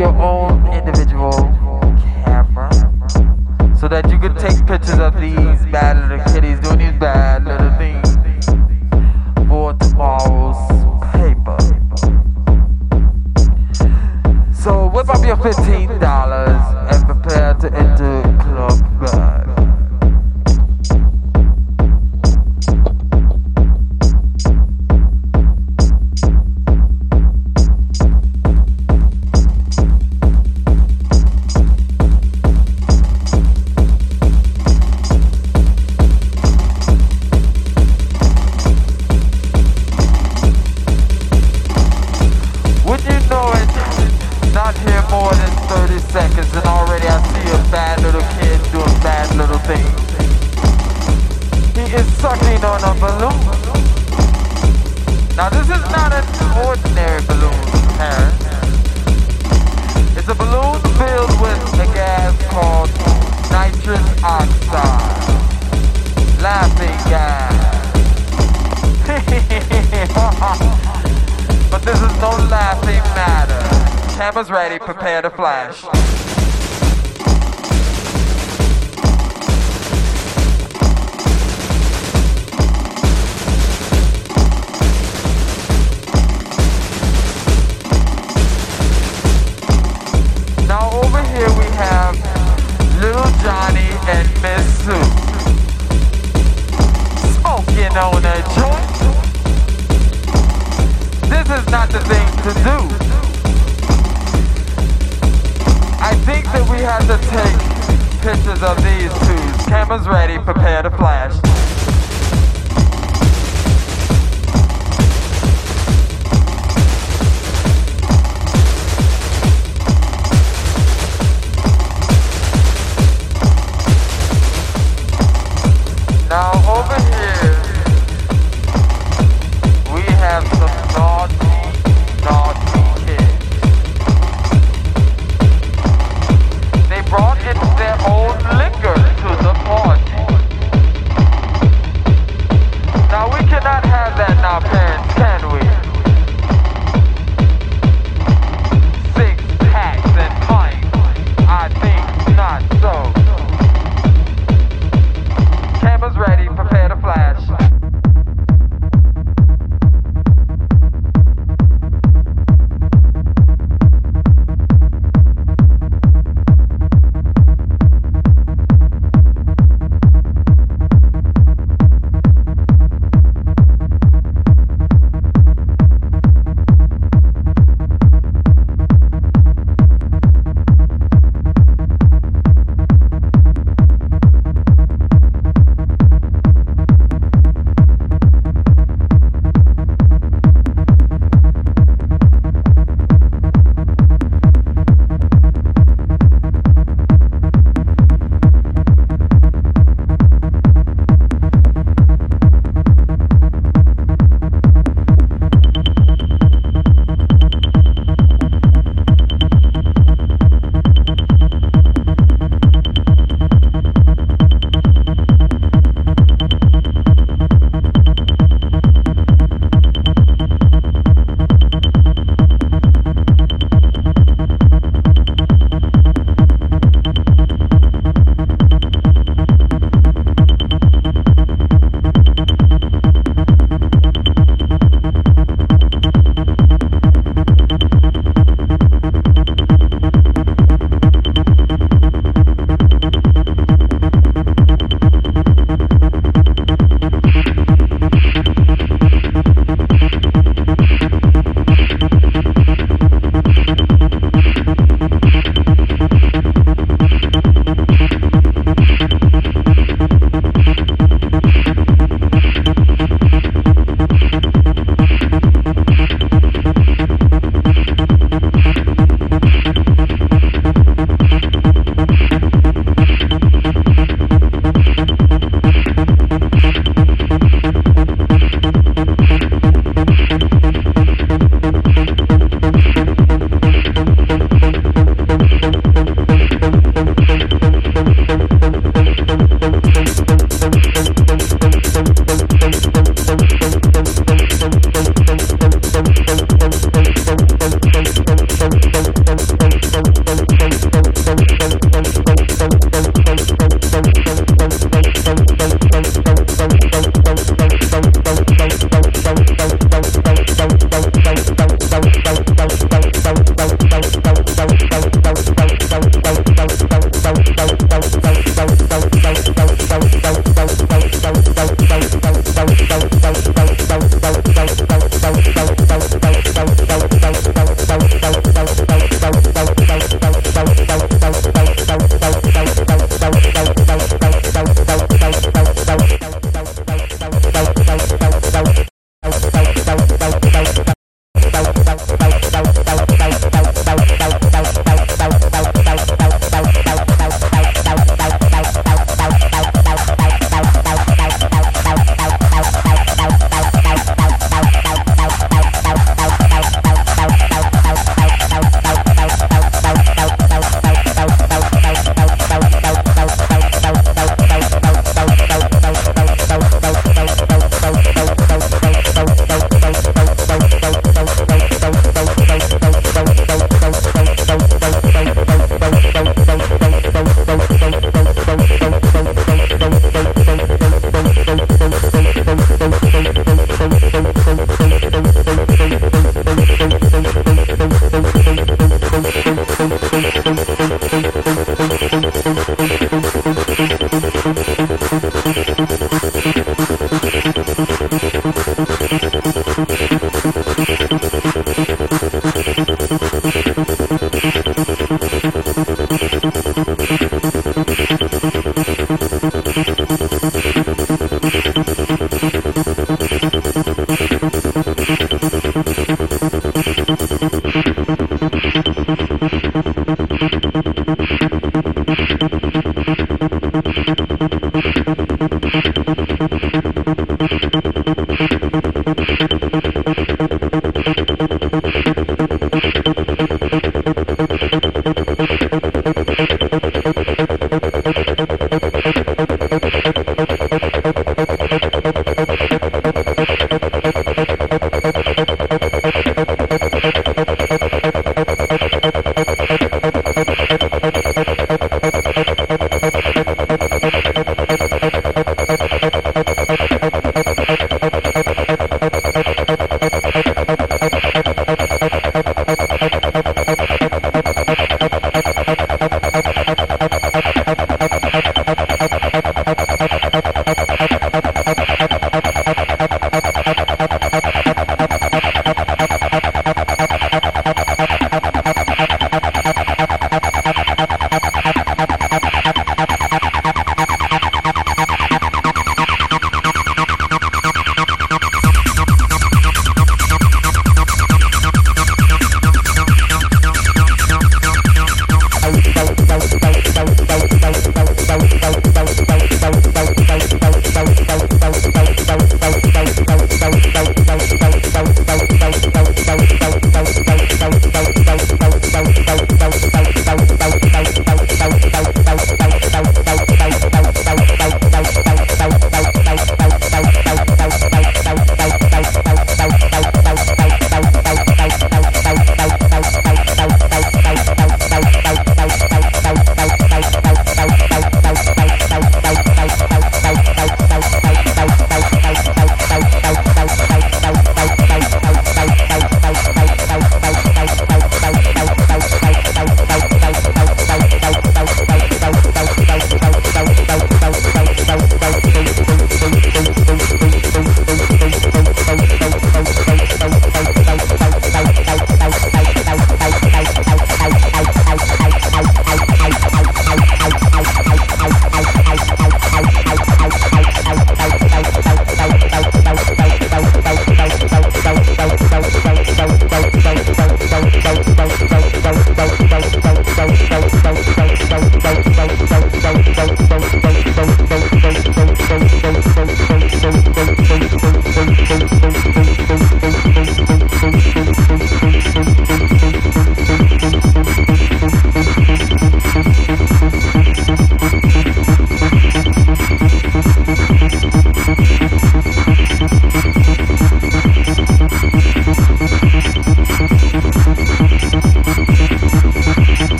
your own individual camera so that you can take pictures of these bad little kitties doing these bad little things for tomorrow's paper. So whip up your 15.